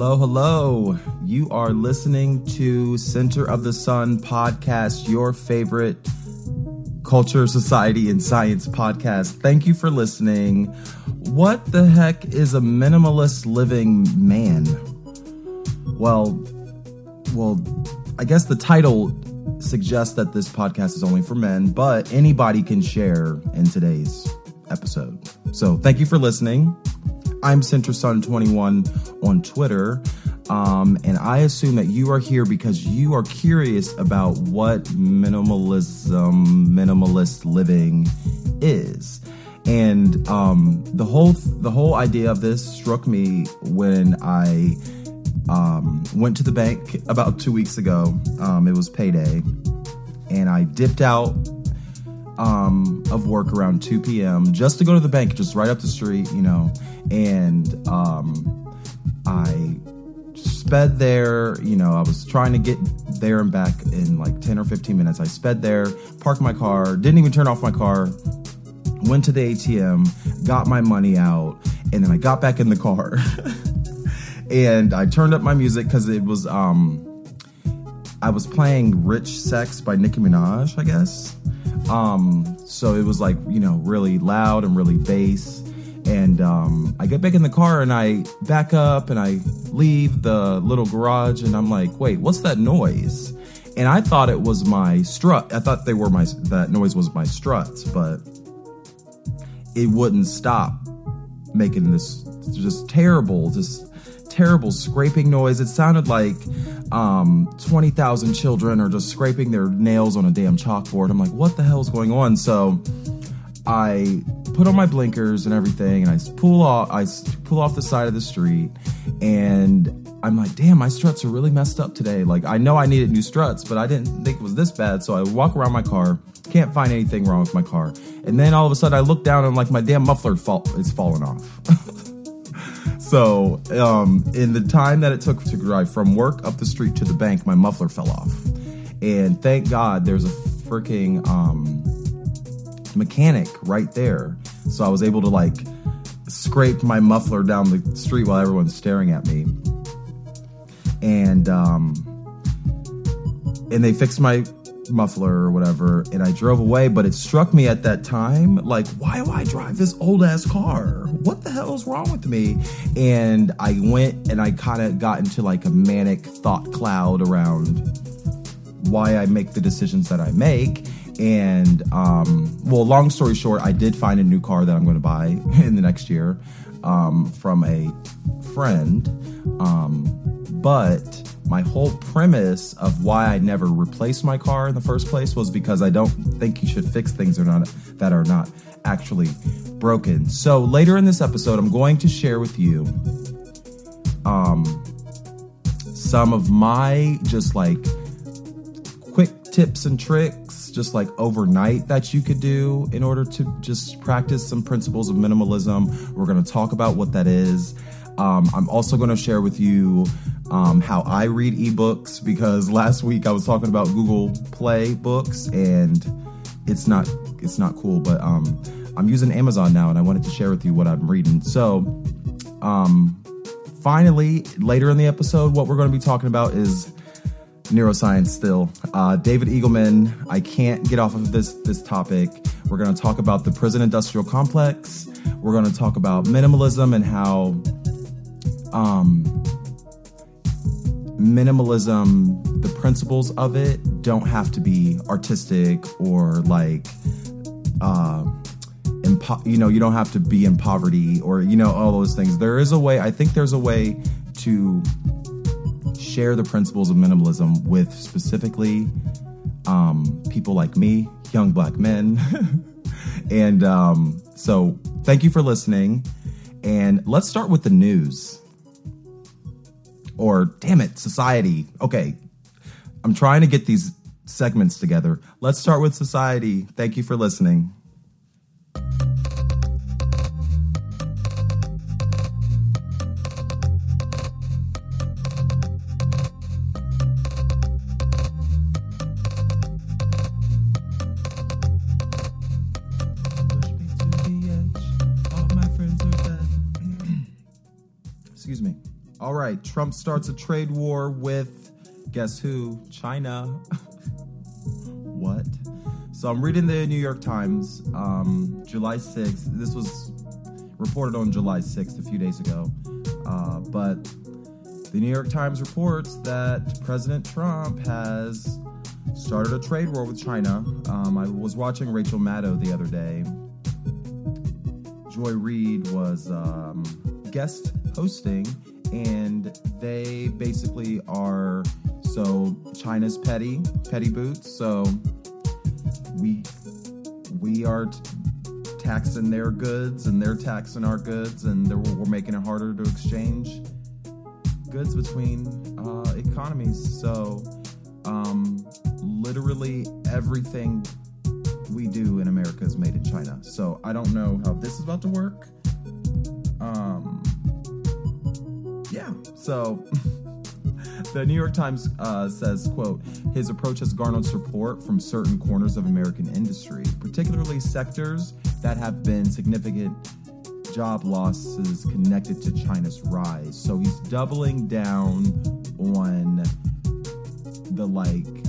Hello, hello. You are listening to Center of the Sun podcast, your favorite culture, society, and science podcast. Thank you for listening. What the heck is a minimalist living man? Well, well, I guess the title suggests that this podcast is only for men, but anybody can share in today's episode. So thank you for listening. I'm CenterSun21 on Twitter. Um, and I assume that you are here because you are curious about what minimalism, minimalist living is. And um, the whole the whole idea of this struck me when I um, went to the bank about two weeks ago. Um, it was payday, and I dipped out um, of work around 2 p.m. just to go to the bank, just right up the street, you know. And um, I sped there, you know, I was trying to get there and back in like 10 or 15 minutes. I sped there, parked my car, didn't even turn off my car, went to the ATM, got my money out, and then I got back in the car. and I turned up my music because it was um I was playing Rich Sex by Nicki Minaj, I guess. Um, so it was like, you know, really loud and really bass. And um, I get back in the car and I back up and I leave the little garage and I'm like, wait, what's that noise? And I thought it was my strut. I thought they were my that noise was my struts, but it wouldn't stop making this just terrible, just terrible scraping noise. It sounded like um, 20,000 children are just scraping their nails on a damn chalkboard. I'm like, what the hell's going on? So I put on my blinkers and everything, and I pull off. I pull off the side of the street, and I'm like, damn, my struts are really messed up today. Like, I know I needed new struts, but I didn't think it was this bad. So I walk around my car, can't find anything wrong with my car, and then all of a sudden I look down and like my damn muffler fall is falling off. So, um, in the time that it took to drive from work up the street to the bank, my muffler fell off. And thank God there's a freaking um, mechanic right there. So I was able to like scrape my muffler down the street while everyone's staring at me. And um, and they fixed my muffler or whatever and I drove away but it struck me at that time like why do I drive this old ass car? What the hell is wrong with me? And I went and I kind of got into like a manic thought cloud around why I make the decisions that I make and um well long story short I did find a new car that I'm going to buy in the next year um from a friend um but my whole premise of why I never replaced my car in the first place was because I don't think you should fix things are not, that are not actually broken. So later in this episode, I'm going to share with you um, some of my just like quick tips and tricks just like overnight that you could do in order to just practice some principles of minimalism. We're going to talk about what that is. Um, I'm also going to share with you um, how I read ebooks because last week I was talking about Google Play books and it's not it's not cool. But um, I'm using Amazon now and I wanted to share with you what I'm reading. So, um, finally, later in the episode, what we're going to be talking about is neuroscience still. Uh, David Eagleman, I can't get off of this this topic. We're going to talk about the prison industrial complex. We're going to talk about minimalism and how um, minimalism, the principles of it don't have to be artistic or like, uh, impo- you know, you don't have to be in poverty or, you know, all those things. There is a way, I think there's a way to share the principles of minimalism with specifically um, people like me, young black men. and um, so, thank you for listening. And let's start with the news. Or, damn it, society. Okay, I'm trying to get these segments together. Let's start with society. Thank you for listening. Trump starts a trade war with guess who? China. what? So I'm reading the New York Times, um, July 6th. This was reported on July 6th, a few days ago. Uh, but the New York Times reports that President Trump has started a trade war with China. Um, I was watching Rachel Maddow the other day. Joy Reid was um, guest hosting, and they basically are so China's petty, petty boots. So we we are t- taxing their goods, and they're taxing our goods, and we're making it harder to exchange goods between uh, economies. So um, literally everything we do in America is made in China. So I don't know how this is about to work. Um, yeah. So the New York Times uh, says, "quote His approach has garnered support from certain corners of American industry, particularly sectors that have been significant." Job losses connected to China's rise. So he's doubling down on the like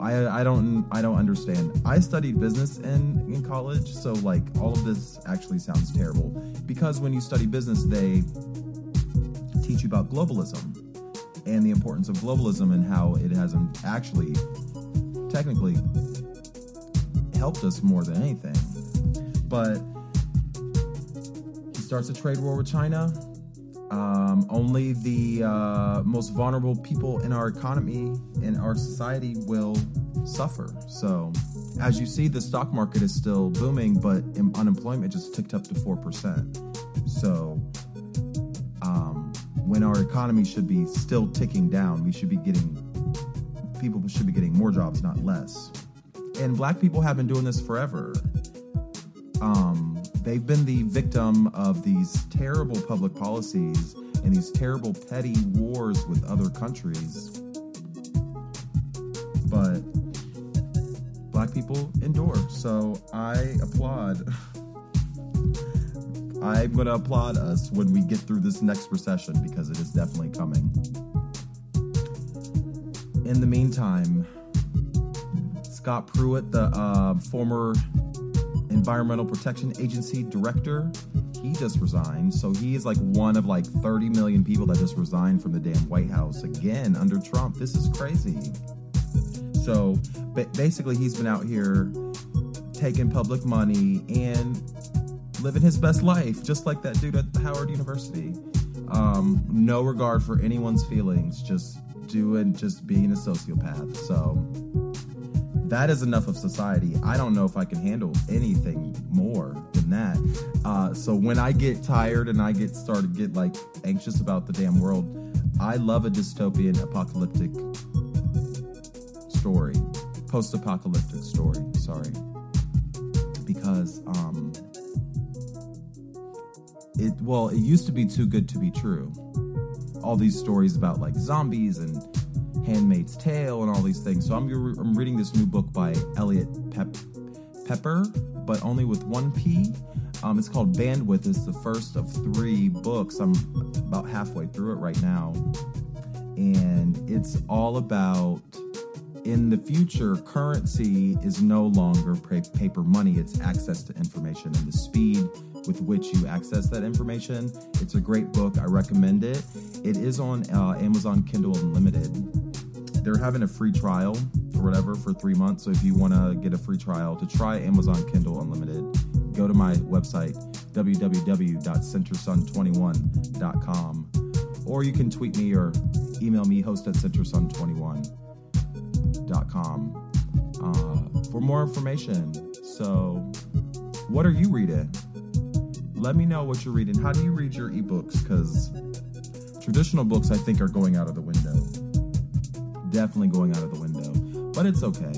I I don't I don't understand. I studied business in in college, so like all of this actually sounds terrible because when you study business, they teach you about globalism and the importance of globalism and how it hasn't actually technically helped us more than anything. But he starts a trade war with China. Um, only the uh, most vulnerable people in our economy and our society will suffer. So, as you see, the stock market is still booming, but unemployment just ticked up to 4%. So, um, when our economy should be still ticking down, we should be getting, people should be getting more jobs, not less. And black people have been doing this forever. Um, they've been the victim of these terrible public policies and these terrible petty wars with other countries. But black people endure. So I applaud. I'm going to applaud us when we get through this next recession because it is definitely coming. In the meantime, Scott Pruitt, the uh, former Environmental Protection Agency director, he just resigned. So he is like one of like 30 million people that just resigned from the damn White House again under Trump. This is crazy. So but basically, he's been out here taking public money and living his best life, just like that dude at Howard University. Um, no regard for anyone's feelings, just doing, just being a sociopath. So that is enough of society. I don't know if I can handle anything more than that. Uh, so when I get tired and I get started get like anxious about the damn world, I love a dystopian apocalyptic story, post apocalyptic story, sorry. Because, um, it, well, it used to be too good to be true. All these stories about like zombies and Handmaid's Tale and all these things. So I'm, I'm reading this new book by Elliot Pep, Pepper, but only with one P. Um, it's called Bandwidth. It's the first of three books. I'm about halfway through it right now. And it's all about in the future, currency is no longer paper money, it's access to information and the speed with which you access that information. It's a great book. I recommend it. It is on uh, Amazon Kindle Unlimited. They're having a free trial or whatever for three months. So if you want to get a free trial to try Amazon Kindle Unlimited, go to my website, www.centersun21.com. Or you can tweet me or email me, host at centersun21.com uh, for more information. So, what are you reading? Let me know what you're reading. How do you read your ebooks? Because traditional books, I think, are going out of the window. Definitely going out of the window. But it's okay.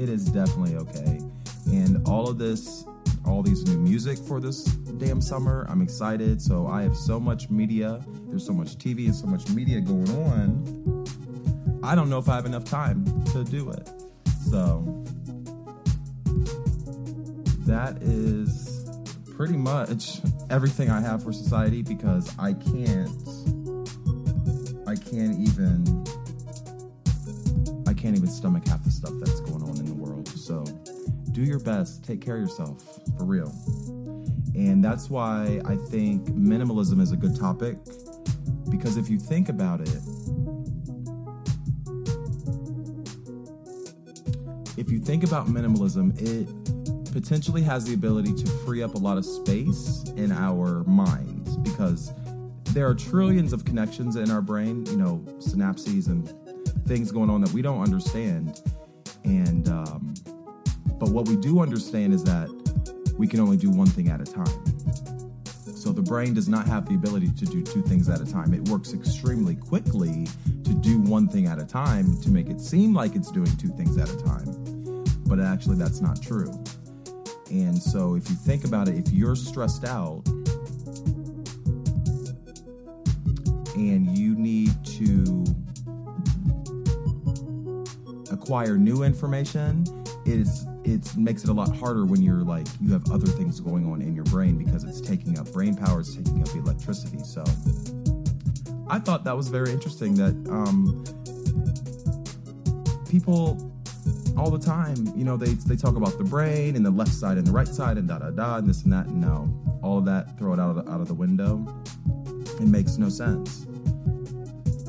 It is definitely okay. And all of this, all these new music for this damn summer, I'm excited. So I have so much media. There's so much TV and so much media going on. I don't know if I have enough time to do it. So that is pretty much everything I have for society because I can't I can't even can't even stomach half the stuff that's going on in the world. So do your best, take care of yourself for real. And that's why I think minimalism is a good topic because if you think about it, if you think about minimalism, it potentially has the ability to free up a lot of space in our minds because there are trillions of connections in our brain, you know, synapses and things going on that we don't understand. And, um, but what we do understand is that we can only do one thing at a time. So the brain does not have the ability to do two things at a time. It works extremely quickly to do one thing at a time to make it seem like it's doing two things at a time. But actually, that's not true. And so, if you think about it, if you're stressed out and you need to acquire new information, it's it makes it a lot harder when you're like you have other things going on in your brain because it's taking up brain power, it's taking up electricity. So I thought that was very interesting that um, people all the time. You know, they they talk about the brain and the left side and the right side and da da da and this and that. No, all of that, throw it out of the, out of the window. It makes no sense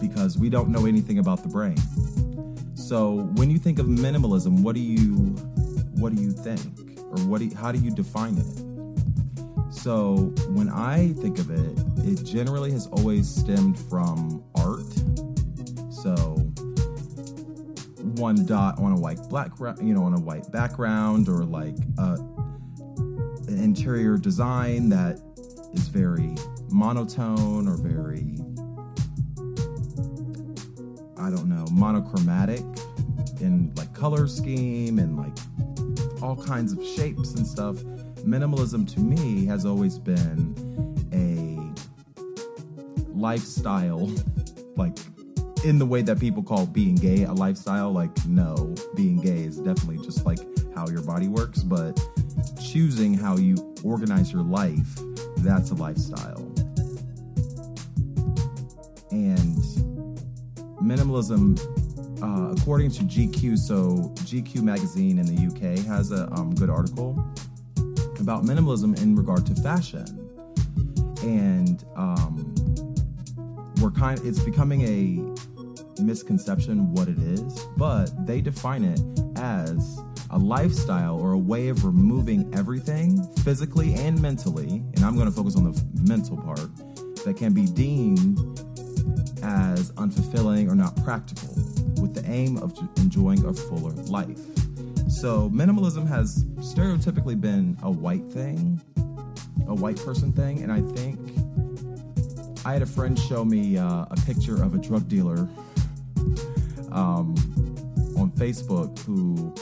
because we don't know anything about the brain. So when you think of minimalism, what do you what do you think, or what do you, how do you define it? So when I think of it, it generally has always stemmed from art. So one dot on a white black you know on a white background or like uh, an interior design that is very monotone or very don't know monochromatic in like color scheme and like all kinds of shapes and stuff. Minimalism to me has always been a lifestyle like in the way that people call being gay a lifestyle. Like, no, being gay is definitely just like how your body works, but choosing how you organize your life, that's a lifestyle. Minimalism, uh, according to GQ, so GQ magazine in the UK has a um, good article about minimalism in regard to fashion. And um, we're kind it's becoming a misconception what it is, but they define it as a lifestyle or a way of removing everything physically and mentally, and I'm going to focus on the mental part, that can be deemed as unfulfilling or not practical, with the aim of enjoying a fuller life. So, minimalism has stereotypically been a white thing, a white person thing, and I think I had a friend show me uh, a picture of a drug dealer um, on Facebook who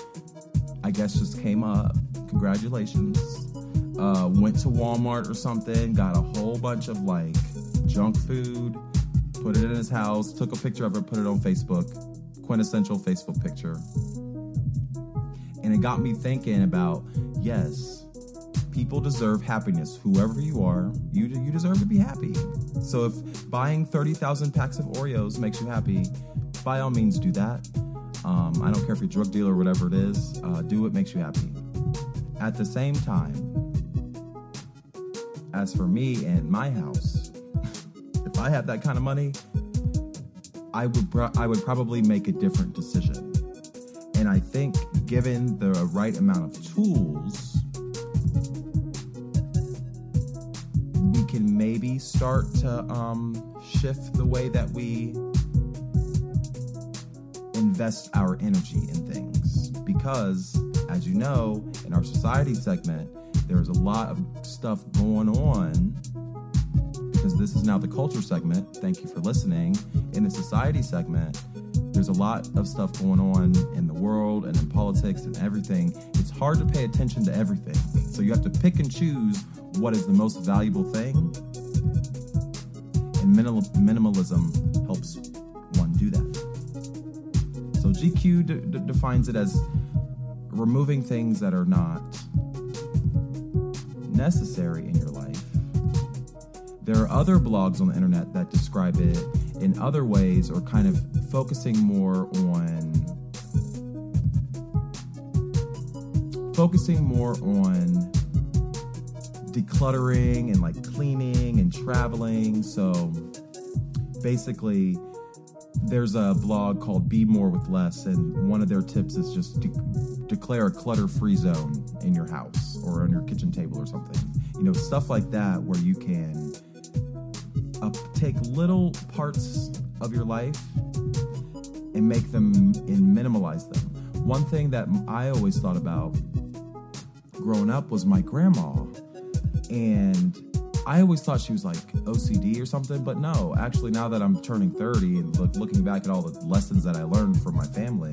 I guess just came up. Congratulations. Uh, went to Walmart or something, got a whole bunch of like junk food, put it in his house, took a picture of it, put it on Facebook. Quintessential Facebook picture. And it got me thinking about yes, people deserve happiness. Whoever you are, you you deserve to be happy. So if buying 30,000 packs of Oreos makes you happy, by all means do that. Um, I don't care if you're a drug dealer or whatever it is, uh, do what makes you happy. At the same time, as for me and my house, I had that kind of money, I would pro- I would probably make a different decision. And I think given the right amount of tools, we can maybe start to um, shift the way that we invest our energy in things. Because, as you know, in our society segment, there's a lot of stuff going on. Because this is now the culture segment. Thank you for listening. In the society segment, there's a lot of stuff going on in the world and in politics and everything. It's hard to pay attention to everything. So you have to pick and choose what is the most valuable thing. And minimal, minimalism helps one do that. So GQ defines it as removing things that are not necessary in your life. There are other blogs on the internet that describe it in other ways or kind of focusing more on focusing more on decluttering and like cleaning and traveling. So basically there's a blog called Be More with Less, and one of their tips is just de- declare a clutter free zone in your house or on your kitchen table or something. You know, stuff like that where you can uh, take little parts of your life and make them and minimalize them. One thing that I always thought about growing up was my grandma. And I always thought she was like OCD or something, but no, actually, now that I'm turning 30 and look, looking back at all the lessons that I learned from my family,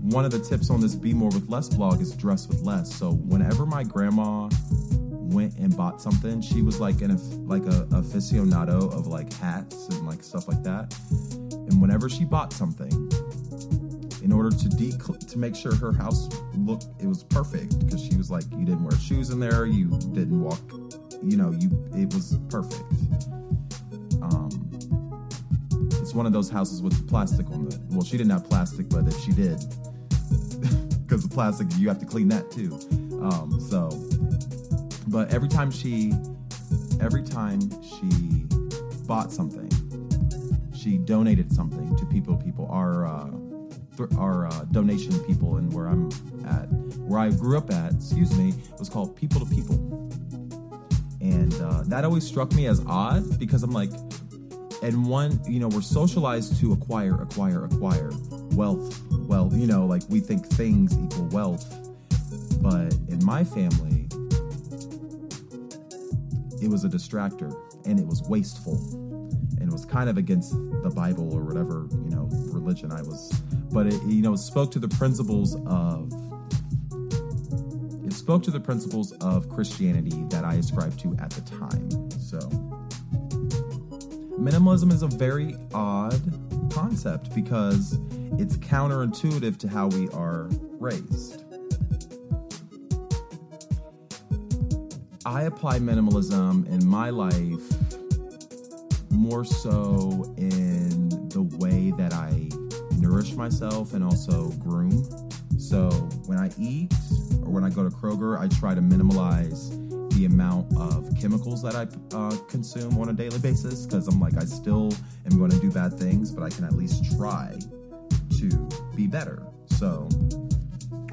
one of the tips on this Be More with Less blog is dress with less. So whenever my grandma went and bought something, she was like an like a aficionado of like hats and like stuff like that. And whenever she bought something, in order to de- to make sure her house looked it was perfect because she was like you didn't wear shoes in there you didn't walk you know you it was perfect. Um it's one of those houses with plastic on the well she didn't have plastic but if she did because the plastic you have to clean that too. Um so but every time she every time she bought something she donated something to people people are uh our uh, donation people and where I'm at, where I grew up at, excuse me, was called People to People. And uh, that always struck me as odd because I'm like, and one, you know, we're socialized to acquire, acquire, acquire wealth. Well, you know, like we think things equal wealth. But in my family, it was a distractor and it was wasteful and it was kind of against the Bible or whatever, you know, religion I was but it you know spoke to the principles of it spoke to the principles of Christianity that I ascribed to at the time. So minimalism is a very odd concept because it's counterintuitive to how we are raised. I apply minimalism in my life more so in the way that I nourish myself and also groom. So when I eat or when I go to Kroger, I try to minimalize the amount of chemicals that I uh, consume on a daily basis because I'm like, I still am going to do bad things, but I can at least try to be better. So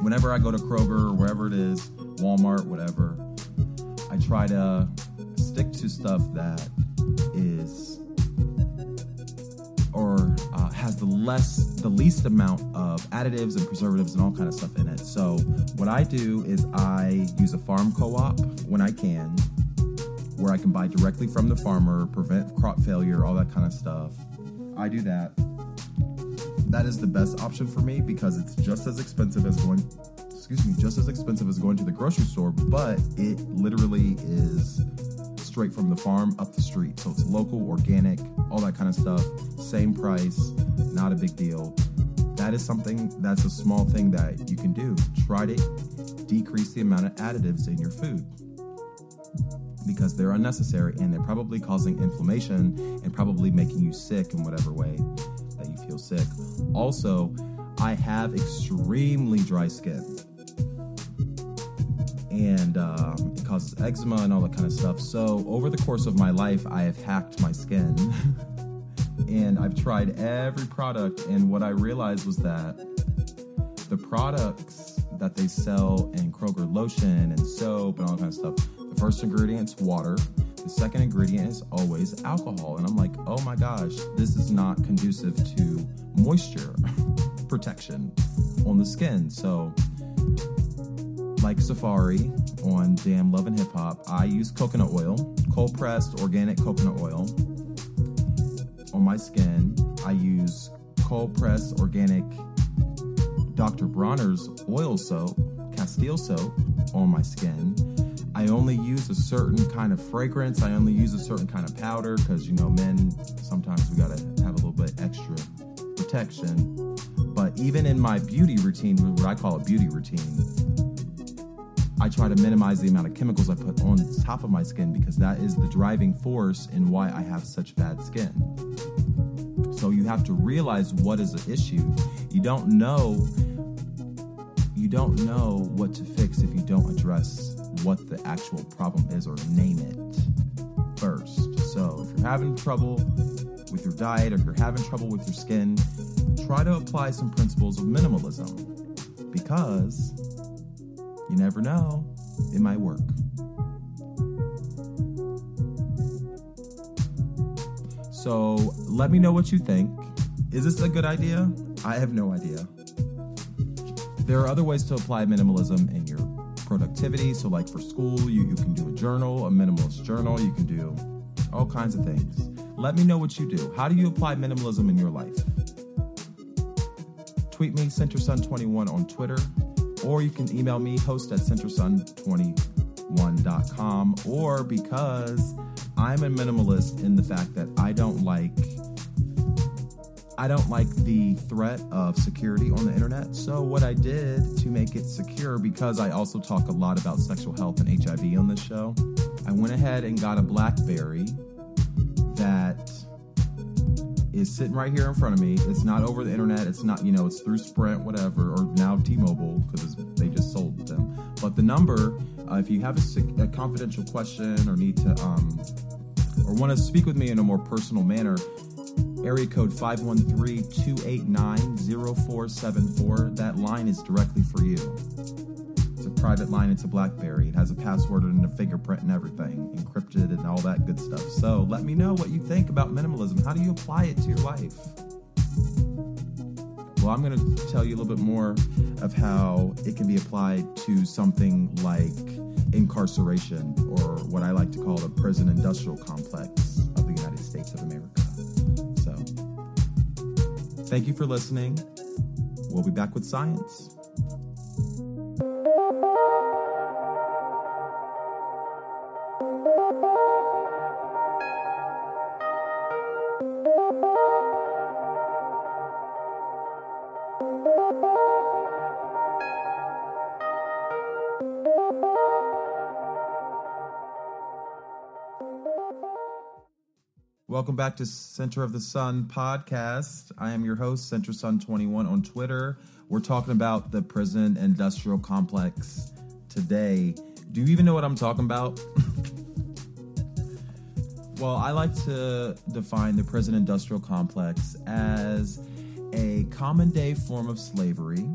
whenever I go to Kroger or wherever it is, Walmart, whatever, I try to stick to stuff that is or uh, has the less the least amount of additives and preservatives and all kind of stuff in it. So what i do is i use a farm co-op when i can where i can buy directly from the farmer prevent crop failure all that kind of stuff. I do that. That is the best option for me because it's just as expensive as going excuse me, just as expensive as going to the grocery store, but it literally is straight from the farm up the street. So it's local, organic, all that kind of stuff. Same price, not a big deal. That is something that's a small thing that you can do. Try to decrease the amount of additives in your food because they're unnecessary and they're probably causing inflammation and probably making you sick in whatever way that you feel sick. Also, I have extremely dry skin and um, it causes eczema and all that kind of stuff. So, over the course of my life, I have hacked my skin and I've tried every product. And what I realized was that the products that they sell in Kroger lotion and soap and all that kind of stuff, the first ingredient's water. The second ingredient is always alcohol. And I'm like, oh my gosh, this is not conducive to moisture protection on the skin. So, like Safaree on Damn Love and Hip Hop, I use coconut oil, cold pressed organic coconut oil. On my skin, I use cold pressed organic Dr. Bronner's oil soap, Castile soap, on my skin. I only use a certain kind of fragrance. I only use a certain kind of powder because, you know, men, sometimes we gotta have a little bit extra protection. But even in my beauty routine, what I call a beauty routine, I try to minimize the amount of chemicals I put on top of my skin because that is the driving force in why I have such bad skin. So you have to realize what is the issue. You don't know you don't know what to fix if you don't address what the actual problem is or name it first. So if you're having trouble with your diet or if you're having trouble with your skin, try to apply some principles of minimalism because you never know, it might work. So let me know what you think. Is this a good idea? I have no idea. There are other ways to apply minimalism in your productivity. So, like for school, you, you can do a journal, a minimalist journal. You can do all kinds of things. Let me know what you do. How do you apply minimalism in your life? Tweet me, CenterSun21 on Twitter or you can email me, host at centersun21.com, or because I'm a minimalist in the fact that I don't like I don't like the threat of security on the internet. So what I did to make it secure because I also talk a lot about sexual health and HIV on this show, I went ahead and got a BlackBerry that is sitting right here in front of me. It's not over the internet. It's not, you know, it's through Sprint, whatever, or now T-Mobile because they just sold them. But the number, uh, if you have a, a, confidential question or need to, um, or want to speak with me in a more personal manner, area code 513-289-0474. That line is directly for you private line. It's a BlackBerry. It has a password and a fingerprint and everything, encrypted and all that good stuff. So let me know what you think about minimalism. How do you apply it to your life? Well, I'm going to tell you a little bit more of how it can be applied to something like incarceration, or what I like to call the prison industrial complex of the United States of America. So, thank you for listening. We'll be back with science. Welcome back to Center of the Sun podcast. I am your host, Center Sun 21 on Twitter. We're talking about the prison industrial complex today. Do you even know what I'm talking about? well, I like to define the prison industrial complex as a common day form of slavery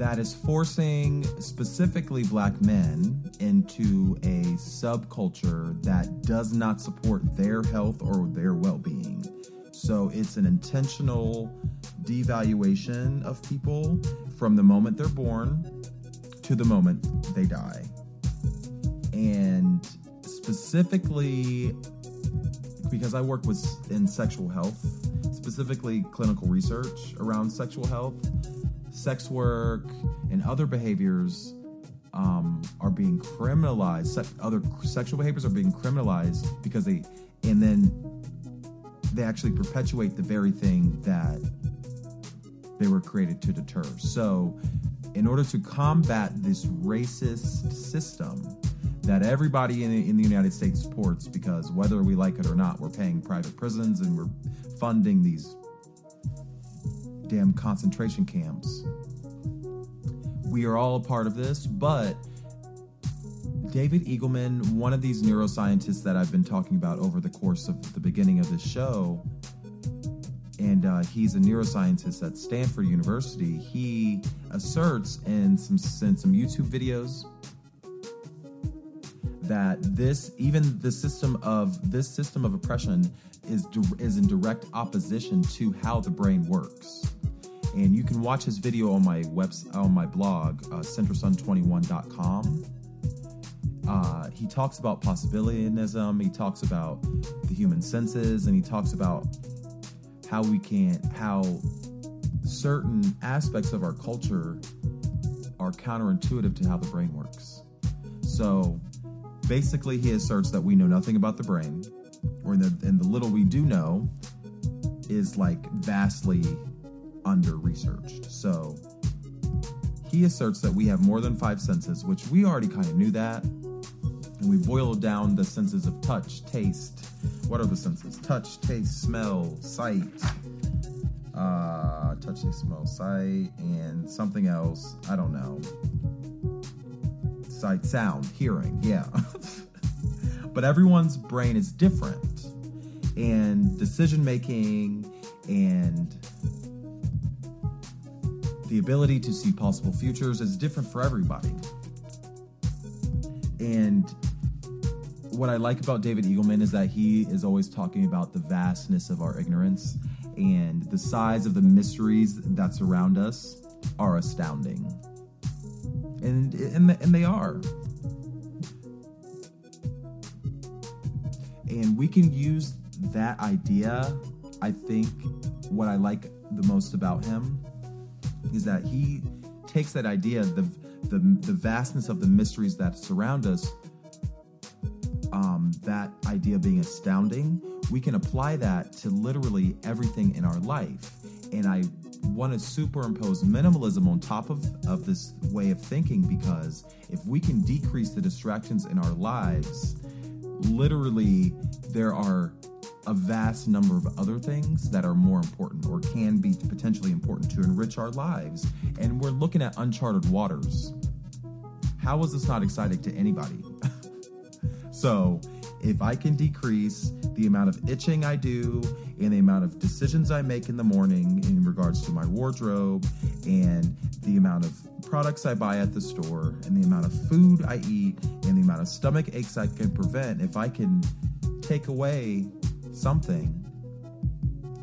that is forcing specifically black men into a subculture that does not support their health or their well being. So it's an intentional devaluation of people from the moment they're born to the moment they die. And specifically, because I work with in sexual health specifically clinical research around sexual health, sex work, and other behaviors um, are being criminalized. Se- other sexual behaviors are being criminalized because they, and then they actually perpetuate the very thing that they were created to deter. So, in order to combat this racist system that everybody in in the United States supports, because whether we like it or not, we're paying private prisons and we're funding these damn concentration camps. We are all a part of this, but David Eagleman, one of these neuroscientists that I've been talking about over the course of the beginning of this show, and uh, he's a neuroscientist at Stanford University. He asserts in some in some YouTube videos that this even the system of this system of oppression is is in direct opposition to how the brain works. And you can watch his video on my web on my blog, uh, centersun21.com. Uh, he talks about possibilianism. He talks about the human senses, and he talks about how we can how certain aspects of our culture are counterintuitive to how the brain works. So basically, he asserts that we know nothing about the brain, or in the, and the little we do know is like vastly under researched. So he asserts that we have more than five senses, which we already kind of knew that. And we boiled down the senses of touch, taste. What are the senses? Touch, taste, smell, sight. Uh, touch, taste, smell, sight, and something else. I don't know. Sight, sound, hearing. Yeah. but everyone's brain is different. And decision making and the ability to see possible futures is different for everybody. And what I like about David Eagleman is that he is always talking about the vastness of our ignorance and the size of the mysteries that surround us are astounding. And and, and they are. And we can use that idea. I think what I like the most about him is that he takes that idea, the the, the vastness of the mysteries that surround us, um, that idea being astounding, we can apply that to literally everything in our life. And I want to superimpose minimalism on top of, of this way of thinking because if we can decrease the distractions in our lives, literally there are a vast number of other things that are more important or can be potentially important to enrich our lives. And we're looking at uncharted waters. How is this not exciting to anybody? so, if I can decrease the amount of itching I do and the amount of decisions I make in the morning in regards to my wardrobe and the amount of products I buy at the store and the amount of food I eat and the amount of stomach aches I can prevent, if I can take away something,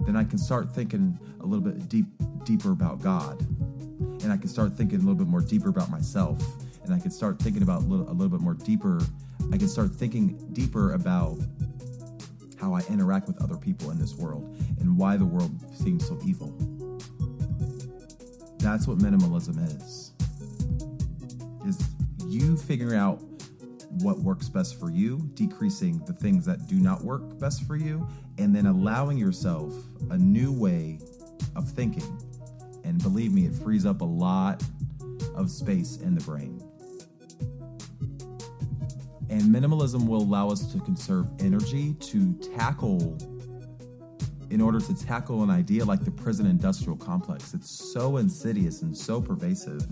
then I can start thinking a little bit deep, deeper about God. And I can start thinking a little bit more deeper about myself. And I can start thinking about a little, a little bit more deeper. I can start thinking deeper about how I interact with other people in this world and why the world seems so evil. That's what minimalism is. Is you figuring out what works best for you, decreasing the things that do not work best for you, and then allowing yourself a new way of thinking. And believe me, it frees up a lot of space in the brain. And minimalism will allow us to conserve energy to tackle, in order to tackle an idea like the prison industrial complex. It's so insidious and so pervasive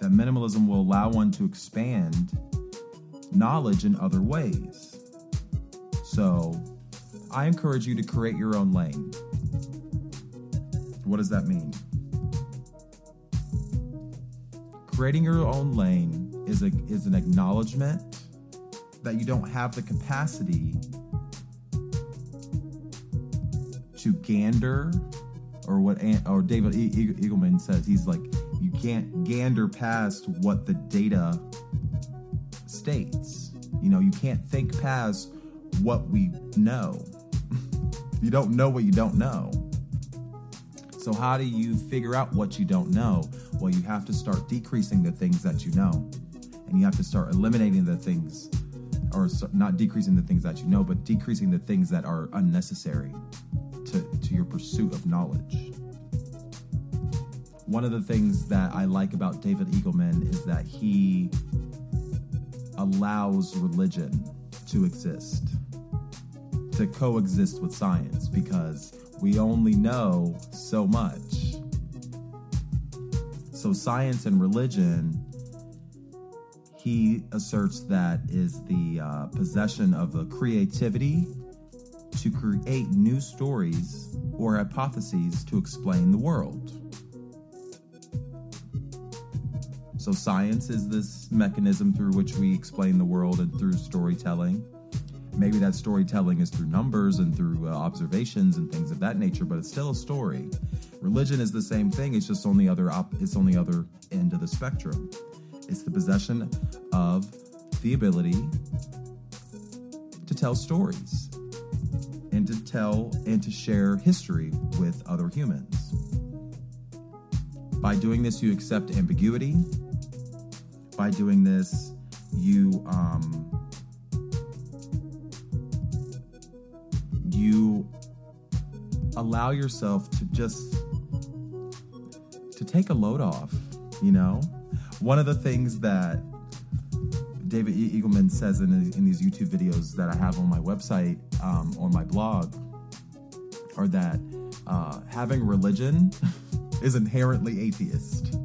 that minimalism will allow one to expand knowledge in other ways. So, I encourage you to create your own lane. What does that mean? Creating your own lane is a is an acknowledgement that you don't have the capacity to gander or what or David Eagleman says he's like you can't gander past what the data states. You know, you can't think past what we know. you don't know what you don't know. So, how do you figure out what you don't know? Well, you have to start decreasing the things that you know, and you have to start eliminating the things, or not decreasing the things that you know, but decreasing the things that are unnecessary to, to your pursuit of knowledge. One of the things that I like about David Eagleman is that he allows religion to exist, to coexist with science, because we only know so much. So, science and religion, he asserts that is the uh, possession of the creativity to create new stories or hypotheses to explain the world. So, science is this mechanism through which we explain the world and through storytelling. Maybe that storytelling is through numbers and through uh, observations and things of that nature, but it's still a story. Religion is the same thing. It's just on the other op- it's on the other end of the spectrum. It's the possession of the ability to tell stories and to tell and to share history with other humans. By doing this, you accept ambiguity. By doing this, you um, you allow yourself to just to take a load off you know one of the things that david eagleman says in, in these youtube videos that i have on my website um, on my blog are that uh, having religion is inherently atheist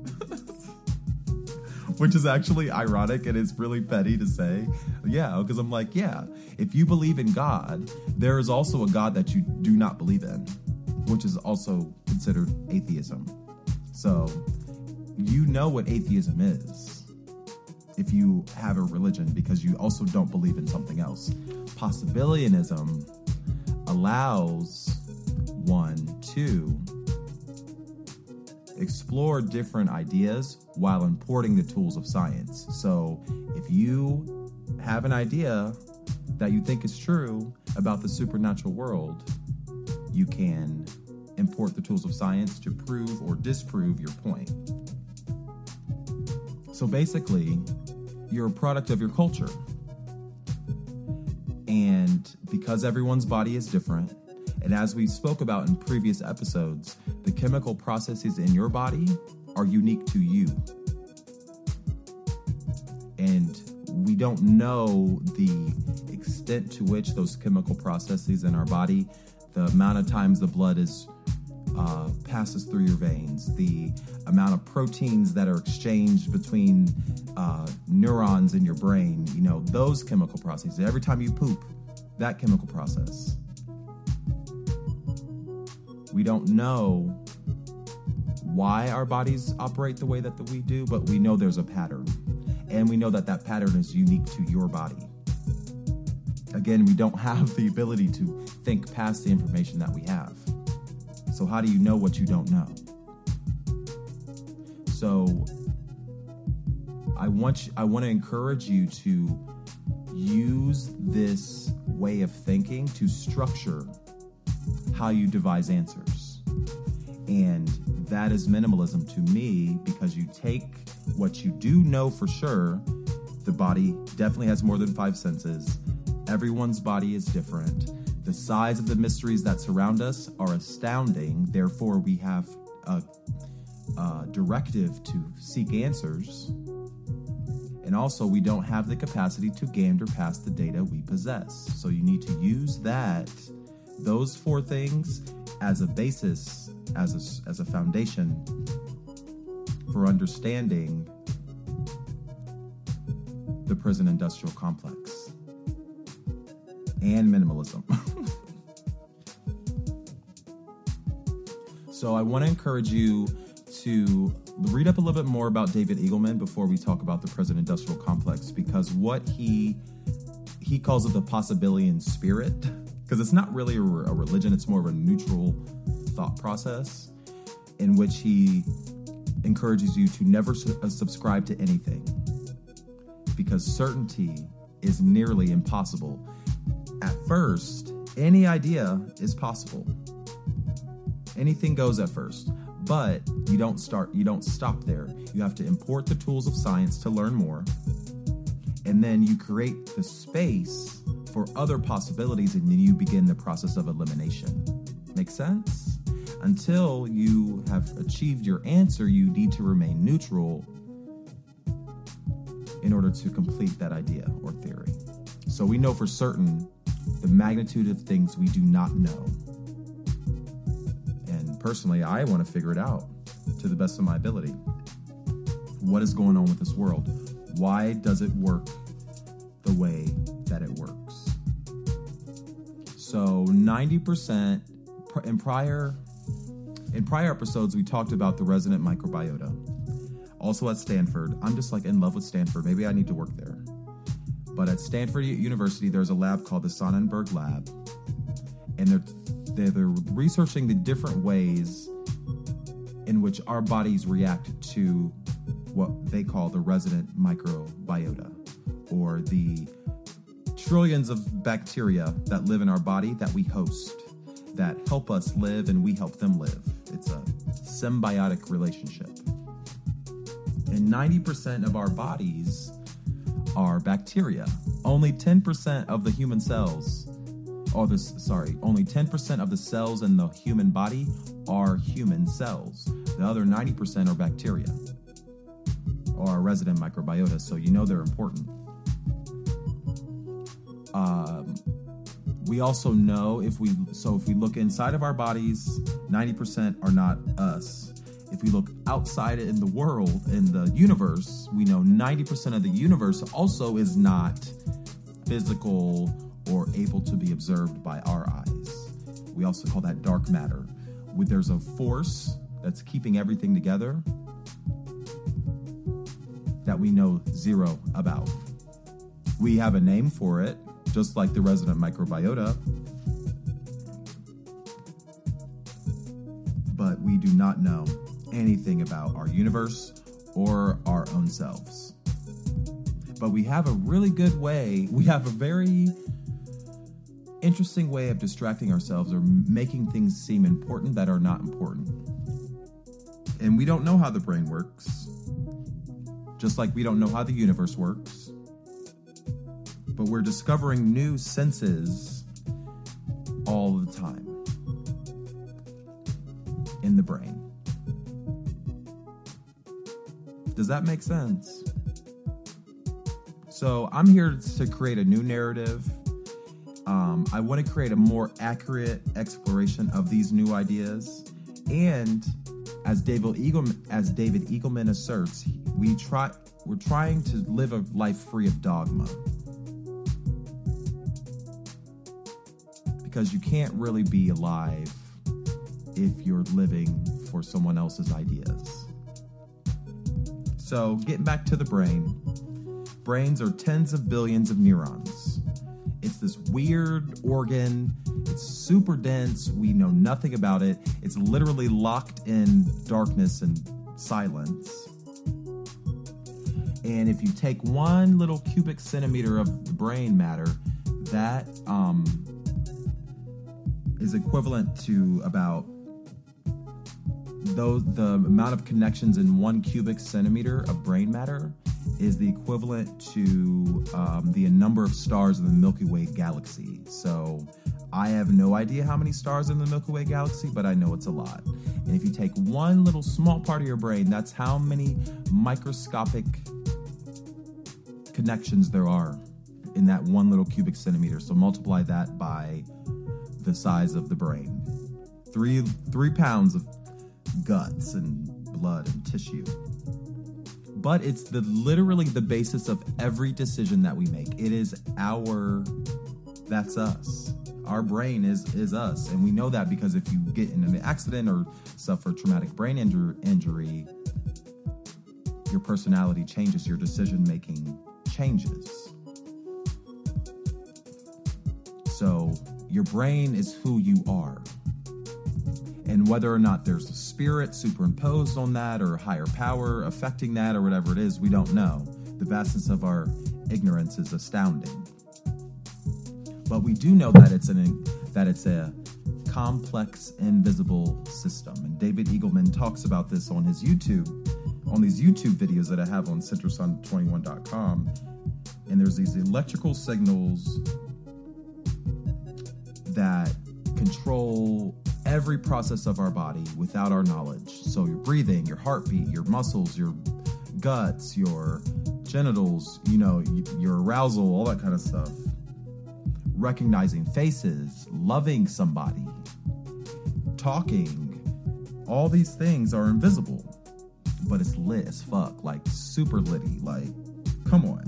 which is actually ironic and it's really petty to say. Yeah, because I'm like, yeah, if you believe in God, there is also a God that you do not believe in, which is also considered atheism. So you know what atheism is if you have a religion because you also don't believe in something else. Possibilianism allows one to explore different ideas while importing the tools of science. So if you have an idea that you think is true about the supernatural world, you can import the tools of science to prove or disprove your point. So basically, you're a product of your culture. And because everyone's body is different, and as we spoke about in previous episodes, the chemical processes in your body are unique to you. And we don't know the extent to which those chemical processes in our body, the amount of times the blood is passes through your veins, the amount of proteins that are exchanged between uh, neurons in your brain, you know, those chemical processes. Every time you poop, that chemical process. We don't know why our bodies operate the way that we do, but we know there's a pattern. And we know that that pattern is unique to your body. Again, we don't have the ability to think past the information that we have. So, how do you know what you don't know? So, I want you, I want to encourage you to use this way of thinking to structure how you devise answers. And that is minimalism to me because you take what you do know for sure. The body definitely has more than five senses. Everyone's body is different. The size of the mysteries that surround us are astounding. Therefore, we have a, a directive to seek answers. And also, we don't have the capacity to gander past the data we possess. So, you need to use that those four things as a basis, as a, as a foundation for understanding the prison industrial complex and minimalism. so I want to encourage you to read up a little bit more about David Eagleman before we talk about the prison industrial complex because what he he calls it the possibilian spirit because it's not really a, religion, it's more of a neutral thought process in which he encourages you to never su- uh, subscribe to anything because certainty is nearly impossible. First, any idea is possible. Anything goes at first, but you don't start you don't stop there. You have to import the tools of science to learn more. And then you create the space for other possibilities and then you begin the process of elimination. Make sense? Until you have achieved your answer, you need to remain neutral in order to complete that idea or theory. So we know for certain the magnitude of things we do not know. And personally, I want to figure it out to the best of my ability. What is going on with this world? Why does it work the way that it works? So 90% in prior in prior episodes we talked about the resident microbiota. Also at Stanford, I'm just like in love with Stanford. Maybe I need to work there. But at Stanford University, there's a lab called the Sonnenburg Lab, and they're they're, they're researching the different ways in which our bodies react to what they call the resident microbiota, or the trillions of bacteria that live in our body that we host, that help us live and we help them live. It's a symbiotic relationship. And 90% of our bodies are bacteria. Only 10% of the human cells, or this, sorry, only 10% of the cells in the human body are human cells. The other 90% are bacteria or resident microbiota, so you know they're important. Um, we also know if we so if we look inside of our bodies, 90% are not us. If we look outside in the world, in the universe, we know 90% of the universe also is not physical or able to be observed by our eyes. We also call that dark matter. There's a force that's keeping everything together that we know zero about. We have a name for it, just like the resident microbiota, but we do not know anything about our universe or our own selves. But we have a really good way, we have a very interesting way of distracting ourselves or making things seem important that are not important. And we don't know how the brain works, just like we don't know how the universe works. But we're discovering new senses all the time in the brain. Does that make sense? So, I'm here to create a new narrative. Um, I want to create a more accurate exploration of these new ideas. And as David Eagleman, as David Eagleman asserts, we try we're trying to live a life free of dogma. Because you can't really be alive if you're living for someone else's ideas. So, getting back to the brain, brains are tens of billions of neurons. It's this weird organ. It's super dense. We know nothing about it. It's literally locked in darkness and silence. And if you take one little cubic centimeter of the brain matter, that um, is equivalent to about though the amount of connections in one cubic centimeter of brain matter is the equivalent to um, the number of stars in the Milky Way galaxy. So I have no idea how many stars in the Milky Way galaxy, but I know it's a lot. And if you take one little small part of your brain, that's how many microscopic connections there are in that one little cubic centimeter. So multiply that by the size of the brain. Three three pounds of guts and blood and tissue. But it's the literally the basis of every decision that we make. It is our that's us. Our brain is is us, and we know that because if you get in an accident or suffer traumatic brain injury, injury your personality changes, your decision making changes. So, your brain is who you are. And whether or not there's a spirit superimposed on that or a higher power affecting that or whatever it is, we don't know. The vastness of our ignorance is astounding. But we do know that it's an that it's a complex, invisible system. And David Eagleman talks about this on his YouTube, on these YouTube videos that I have on centersun21.com. And there's these electrical signals that control every process of our body without our knowledge. So your breathing, your heartbeat, your muscles, your guts, your genitals, you know, your arousal, all that kind of stuff. Recognizing faces, loving somebody, talking, all these things are invisible, but it's lit as fuck, like super litty. Like, come on.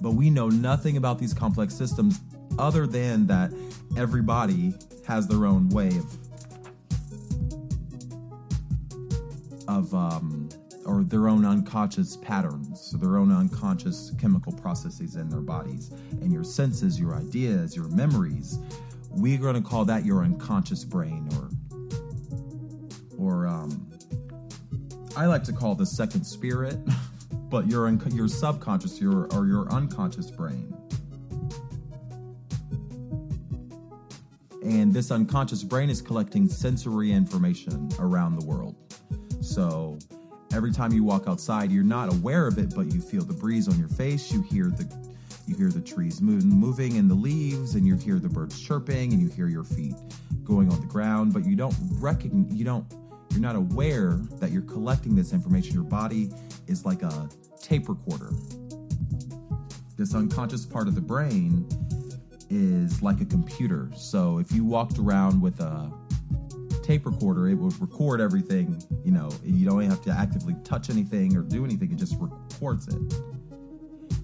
But we know nothing about these complex systems other than that everybody has their own way of of um, or their own unconscious patterns, their own unconscious chemical processes in their bodies, and your senses, your ideas, your memories. We're going to call that your unconscious brain, or or um, I like to call the second spirit, but your your subconscious, your or your unconscious brain. And this unconscious brain is collecting sensory information around the world. So every time you walk outside, you're not aware of it, but you feel the breeze on your face. You hear the you hear the trees moving, in the leaves, and you hear the birds chirping, and you hear your feet going on the ground. But you don't recognize, you don't, you're not aware that you're collecting this information. Your body is like a tape recorder. This unconscious part of the brain is like a computer. So if you walked around with a tape recorder, it would record everything, you know, you don't have to actively touch anything or do anything, it just records it.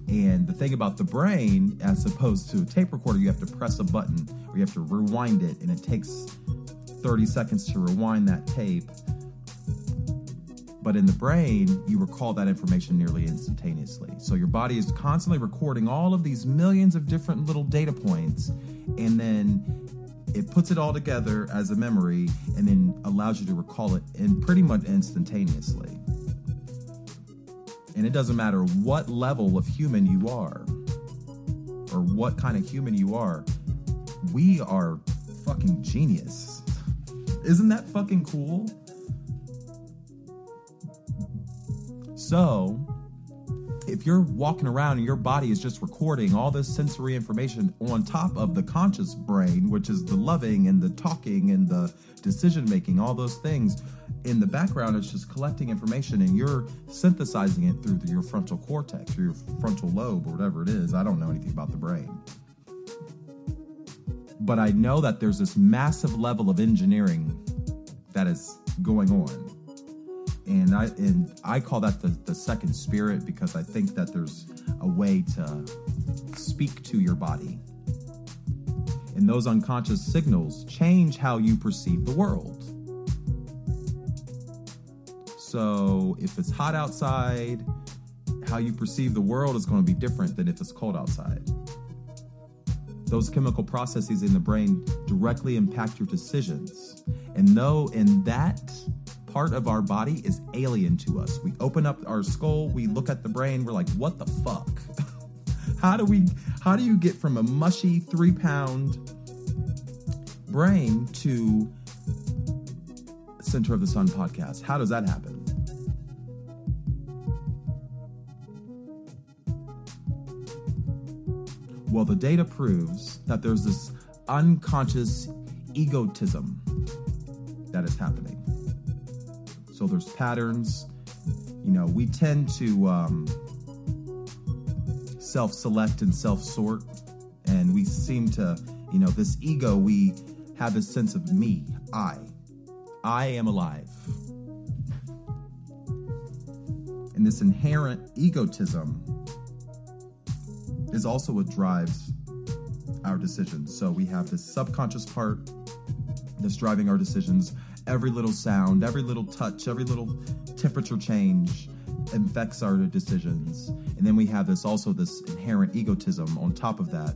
And the thing about the brain, as opposed to a tape recorder, you have to press a button or you have to rewind it, and it takes 30 seconds to rewind that tape. But in the brain, you recall that information nearly instantaneously. So your body is constantly recording all of these millions of different little data points, and then it puts it all together as a memory and then allows you to recall it in pretty much instantaneously. And it doesn't matter what level of human you are or what kind of human you are, we are fucking genius. Isn't that fucking cool? So, if you're walking around and your body is just recording all this sensory information on top of the conscious brain, which is the loving and the talking and the decision making, all those things, in the background, it's just collecting information and you're synthesizing it through your frontal cortex or your frontal lobe or whatever it is. I don't know anything about the brain. But I know that there's this massive level of engineering that is going on and I and I call that the, the second spirit because I think that there's a way to speak to your body. And those unconscious signals change how you perceive the world. So if it's hot outside, how you perceive the world is going to be different than if it's cold outside. Those chemical processes in the brain directly impact your decisions. And though in that part of our body is alien to us. We open up our skull, we look at the brain, we're like, what the fuck? how do we how do you get from a mushy three pound brain to Center of the Sun podcast? How does that happen? Well, the data proves that there's this unconscious egotism that is happening. So there's patterns. You know, we tend to um, self select and self sort. And we seem to, you know, this ego, we have this sense of me, I. I am alive. And this inherent egotism is also what drives our decisions. So we have this subconscious part that's driving our decisions every little sound, every little touch, every little temperature change affects our decisions. And then we have this also this inherent egotism on top of that,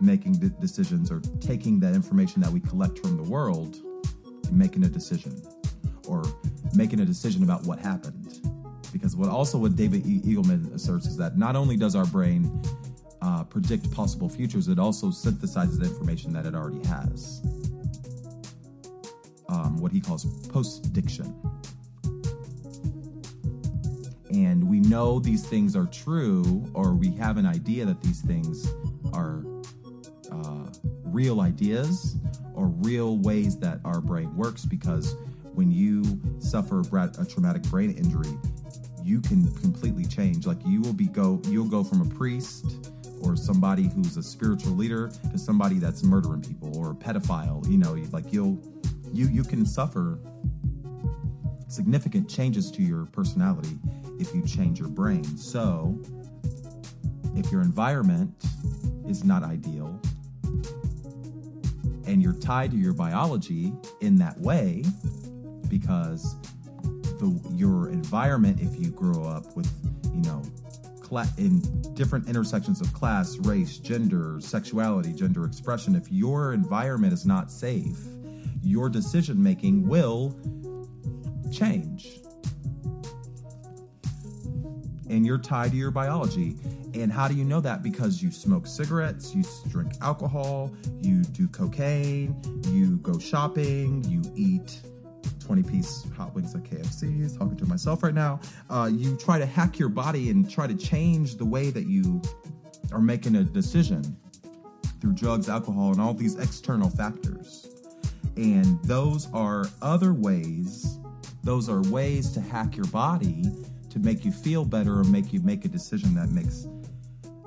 making decisions or taking that information that we collect from the world making a decision or making a decision about what happened. Because what also what David e- Eagleman asserts is that not only does our brain uh, predict possible futures, it also synthesizes information that it already has. Um, what he calls post diction. And we know these things are true, or we have an idea that these things are uh, real ideas or real ways that our brain works because when you suffer a traumatic brain injury, you can completely change. Like you will be go you'll go from a priest or somebody who's a spiritual leader to somebody that's murdering people or a pedophile. You know, like you'll you you can suffer significant changes to your personality if you change your brain. So, if your environment is not ideal and you're tied to your biology in that way because the your environment if you grow up with, you know, in different intersections of class, race, gender, sexuality, gender expression, if your environment is not safe, your decision making will change. And you're tied to your biology. And how do you know that? Because you smoke cigarettes, you drink alcohol, you do cocaine, you go shopping, you eat 20 piece hot wings at KFC, talking to myself right now. Uh, you try to hack your body and try to change the way that you are making a decision through drugs, alcohol, and all these external factors. And those are other ways, those are ways to hack your body to make you feel better or make you make a decision that makes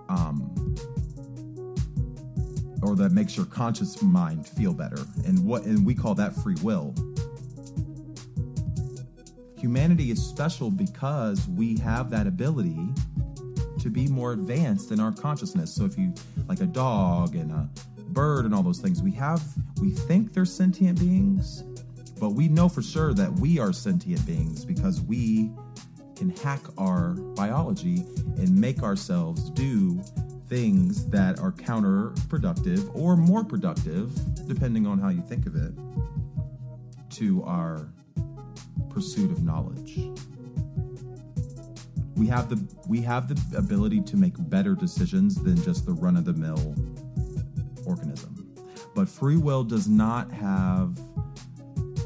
um or that makes your conscious mind feel better. And what and we call that free will humanity is special because we have that ability to be more advanced in our consciousness. So if you like a dog and a bird and all those things, we have we think they're sentient beings, but we know for sure that we are sentient beings because we can hack our biology and make ourselves do things that are counterproductive or more productive, depending on how you think of it, to our pursuit of knowledge. We have the we have the ability to make better decisions than just the run of the mill organism. But free will does not have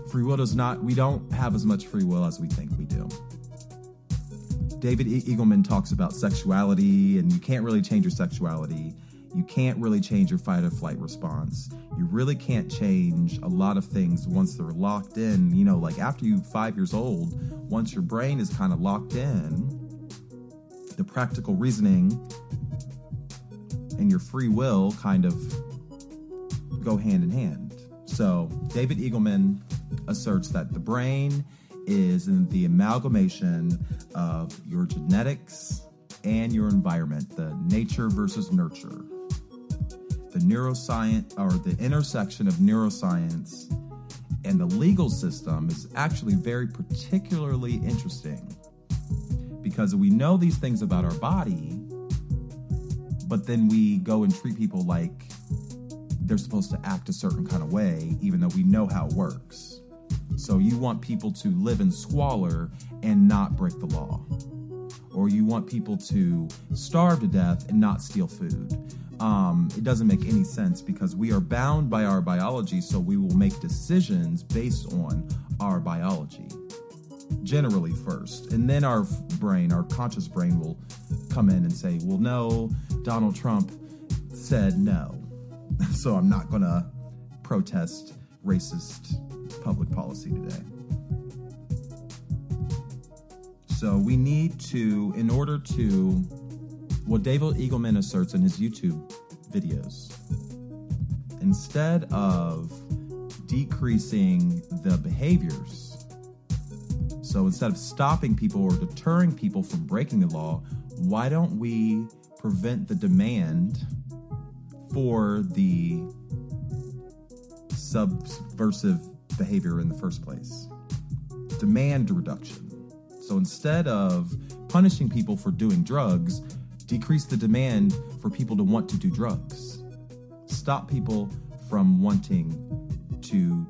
free will does not we don't have as much free will as we think we do. David Eagleman talks about sexuality and you can't really change your sexuality you can't really change your fight or flight response. You really can't change a lot of things once they're locked in. You know, like after you five years old, once your brain is kind of locked in, the practical reasoning and your free will kind of go hand in hand. So, David Eagleman asserts that the brain is the amalgamation of your genetics and your environment, the nature versus nurture the neuroscience or the intersection of neuroscience and the legal system is actually very particularly interesting because we know these things about our body, but then we go and treat people like they're supposed to act a certain kind of way, even though we know how it works. So you want people to live in squalor and not break the law. Or you want people to starve to death and not steal food um, it doesn't make any sense because we are bound by our biology, so we will make decisions based on our biology. Generally, first. And then our brain, our conscious brain, will come in and say, well, no, Donald Trump said no. So I'm not going to protest racist public policy today. So we need to, in order to what David Eagleman asserts in his YouTube videos. Instead of decreasing the behaviors, so instead of stopping people or deterring people from breaking the law, why don't we prevent the demand for the subversive behavior in the first place? Demand reduction. So instead of punishing people for doing drugs, decrease the demand for people to want to do drugs, stop people from wanting to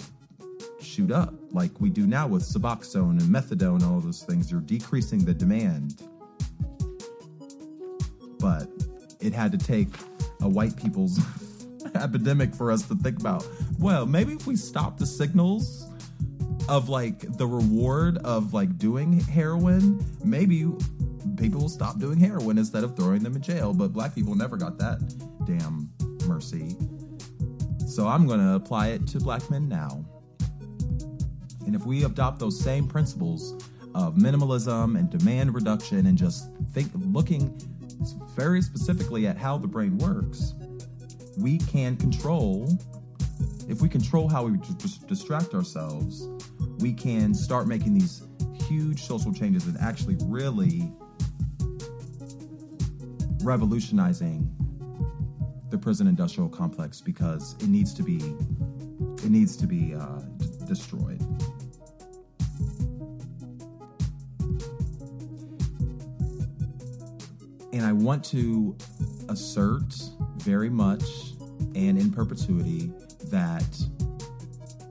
shoot up like we do now with Suboxone and methadone, all those things. You're decreasing the demand. But it had to take a white people's epidemic for us to think about. Well, maybe if we stop the signals of like the reward of like doing heroin, maybe people will stop doing heroin instead of throwing them in jail. But black people never got that damn mercy. So I'm going to apply it to black men now. And if we adopt those same principles of minimalism and demand reduction and just think looking very specifically at how the brain works, we can control if we control how we distract ourselves, we can start making these huge social changes and actually really revolutionizing the prison industrial complex because it needs to be it needs to be uh, d- destroyed. And I want to assert very much and in perpetuity that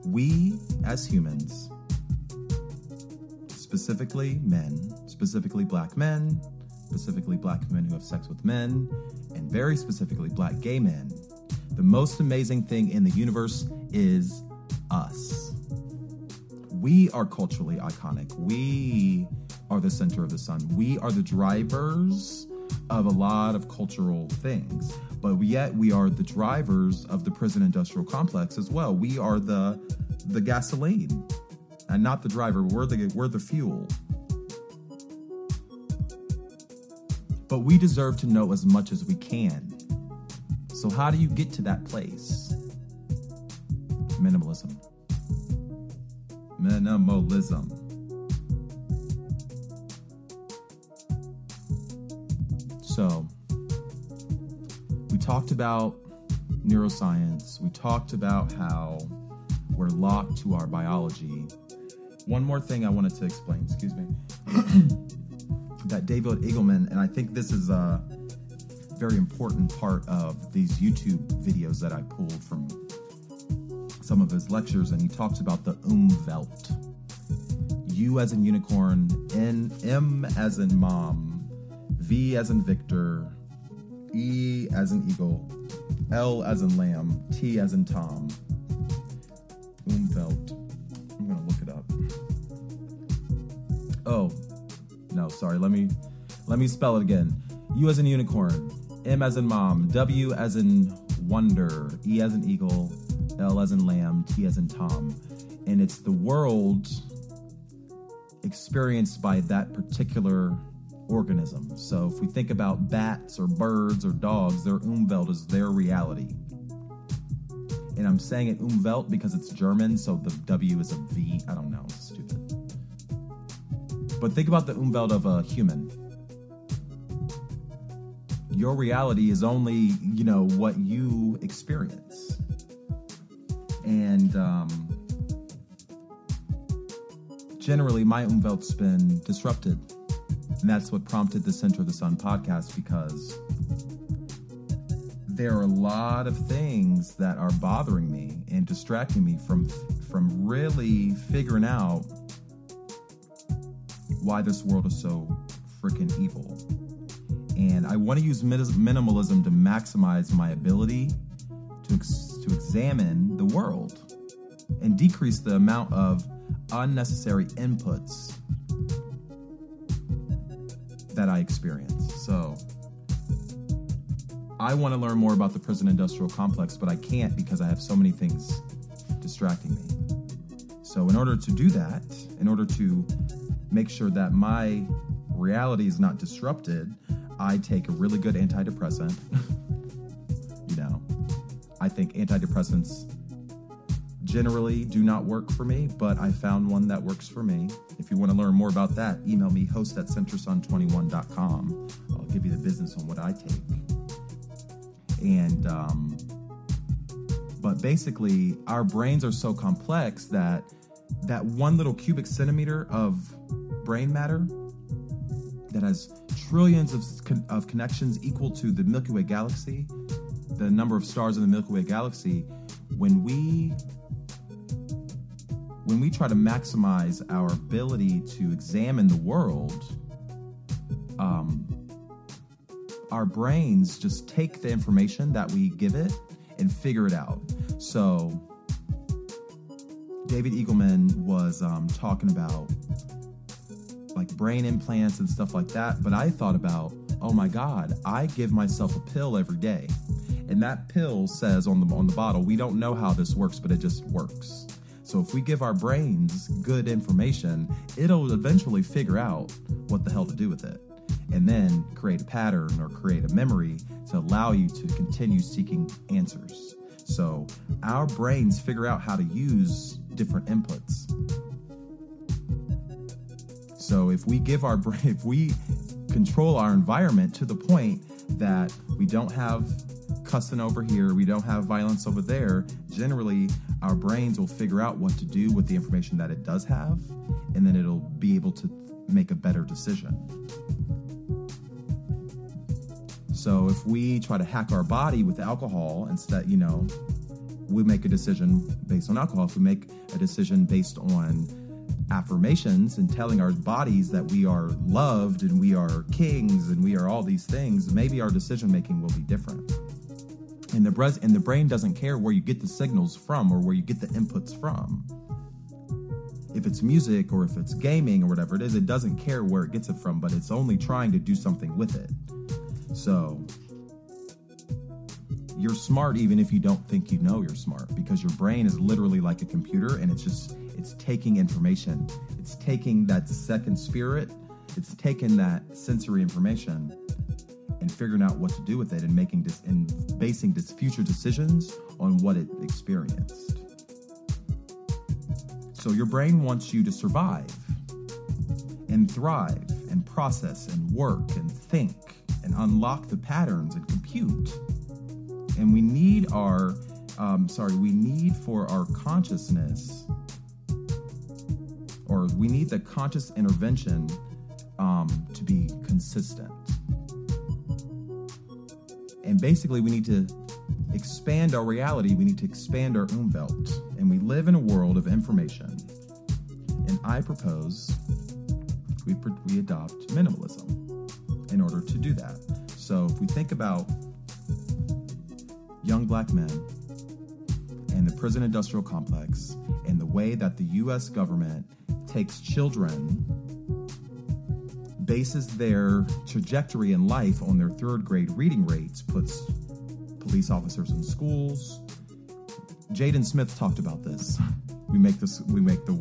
we as humans, specifically men, specifically black men, specifically black men who have sex with men, and very specifically black gay men, the most amazing thing in the universe is us. We are culturally iconic. We are the center of the sun. We are the drivers of a lot of cultural things but yet we are the drivers of the prison industrial complex as well. We are the the gasoline and not the driver. We're the we're the fuel. But we deserve to know as much as we can. So how do you get to that place? Minimalism. Minimalism. So, we talked about neuroscience. We talked about how we're locked to our biology. One more thing I wanted to explain, excuse me, that David Eagleman, and I think this is a very important part of these YouTube videos that I pulled from some of his lectures, and he talks about the umwelt. U as in unicorn, N, M as in mom, V as in Victor, E as in eagle, L as in lamb, T as in Tom. Umwelt. I'm gonna look it up. Oh, no, sorry. Let me let me spell it again. U as in unicorn, M as in mom, W as in wonder, E as in eagle, L as in lamb, T as in Tom. And it's the world experienced by that particular organism. So if we think about bats or birds or dogs, their Umwelt is their reality. And I'm saying it Umwelt because it's German, so the W is a V. I don't know, it's stupid. But think about the Umwelt of a human. Your reality is only, you know, what you experience. And um, generally, my Umwelt's been disrupted and that's what prompted the Center of the Sun podcast because there are a lot of things that are bothering me and distracting me from from really figuring out why this world is so freaking evil. And I want to use minimalism to maximize my ability to ex- to examine the world and decrease the amount of unnecessary inputs that I experience. So I want to learn more about the prison industrial complex, but I can't because I have so many things distracting me. So, in order to do that, in order to make sure that my reality is not disrupted, I take a really good antidepressant. you know, I think antidepressants generally do not work for me, but I found one that works for me. If you want to learn more about that, email me host at centersun21.com. I'll give you the business on what I take. And, um, but basically, our brains are so complex that that one little cubic centimeter of brain matter that has trillions of, of connections equal to the Milky Way galaxy, the number of stars in the Milky Way galaxy, when we when we try to maximize our ability to examine the world, um, our brains just take the information that we give it and figure it out. So, David Eagleman was um, talking about like brain implants and stuff like that. But I thought about, oh my God, I give myself a pill every day. And that pill says on the on the bottle, we don't know how this works, but it just works. So if we give our brains good information, it'll eventually figure out what the hell to do with it. And then create a pattern or create a memory to allow you to continue seeking answers. So our brains figure out how to use different inputs. So if we give our brain, if we control our environment to the point that we don't have cussing over here, we don't have violence over there, generally our brains will figure out what to do with the information that it does have, and then it'll be able to make a better decision. So if we try to hack our body with alcohol instead, you know, we make a decision based on alcohol. If we make a decision based on affirmations and telling our bodies that we are loved and we are kings and we are all these things, maybe our decision making will be different. And the, bres- and the brain doesn't care where you get the signals from or where you get the inputs from. If it's music or if it's gaming or whatever it is, it doesn't care where it gets it from, but it's only trying to do something with it. So you're smart even if you don't think you know you're smart because your brain is literally like a computer and it's just it's taking information it's taking that second spirit it's taking that sensory information and figuring out what to do with it and making this and basing this future decisions on what it experienced. So your brain wants you to survive and thrive and process and work and think and unlock the patterns and compute. And we need our um, sorry we need for our consciousness or we need the conscious intervention um, to be consistent and basically we need to expand our reality. We need to expand our umwelt and we live in a world of information. And i propose we, we adopt minimalism in order to do that. So if we think about young black men and the prison industrial complex and the way that the US government takes children, bases their trajectory in life on their third grade reading rates, puts police officers in schools. Jaden Smith talked about this. We make this we make the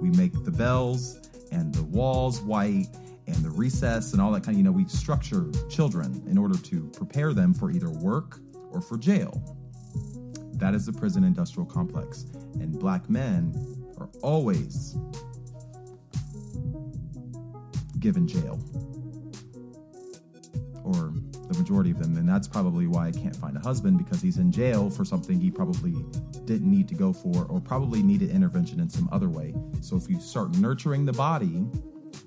we make the bells and the walls white and the recess and all that kind of, you know, we structure children in order to prepare them for either work or for jail. That is the prison industrial complex. And black men are always given jail. Or the majority of them. And that's probably why I can't find a husband because he's in jail for something he probably didn't need to go for or probably needed intervention in some other way. So if you start nurturing the body,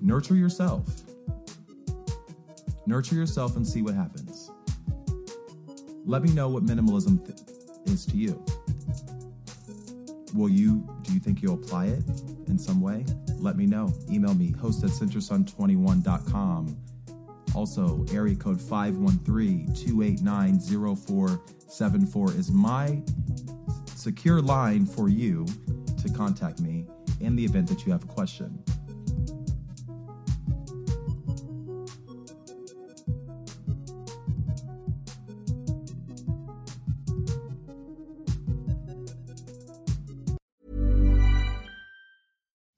nurture yourself. Nurture yourself and see what happens. Let me know what minimalism th- is to you. Will you, do you think you'll apply it in some way? Let me know. Email me, host at centersun21.com. Also, area code 513 289 0474 is my secure line for you to contact me in the event that you have a question.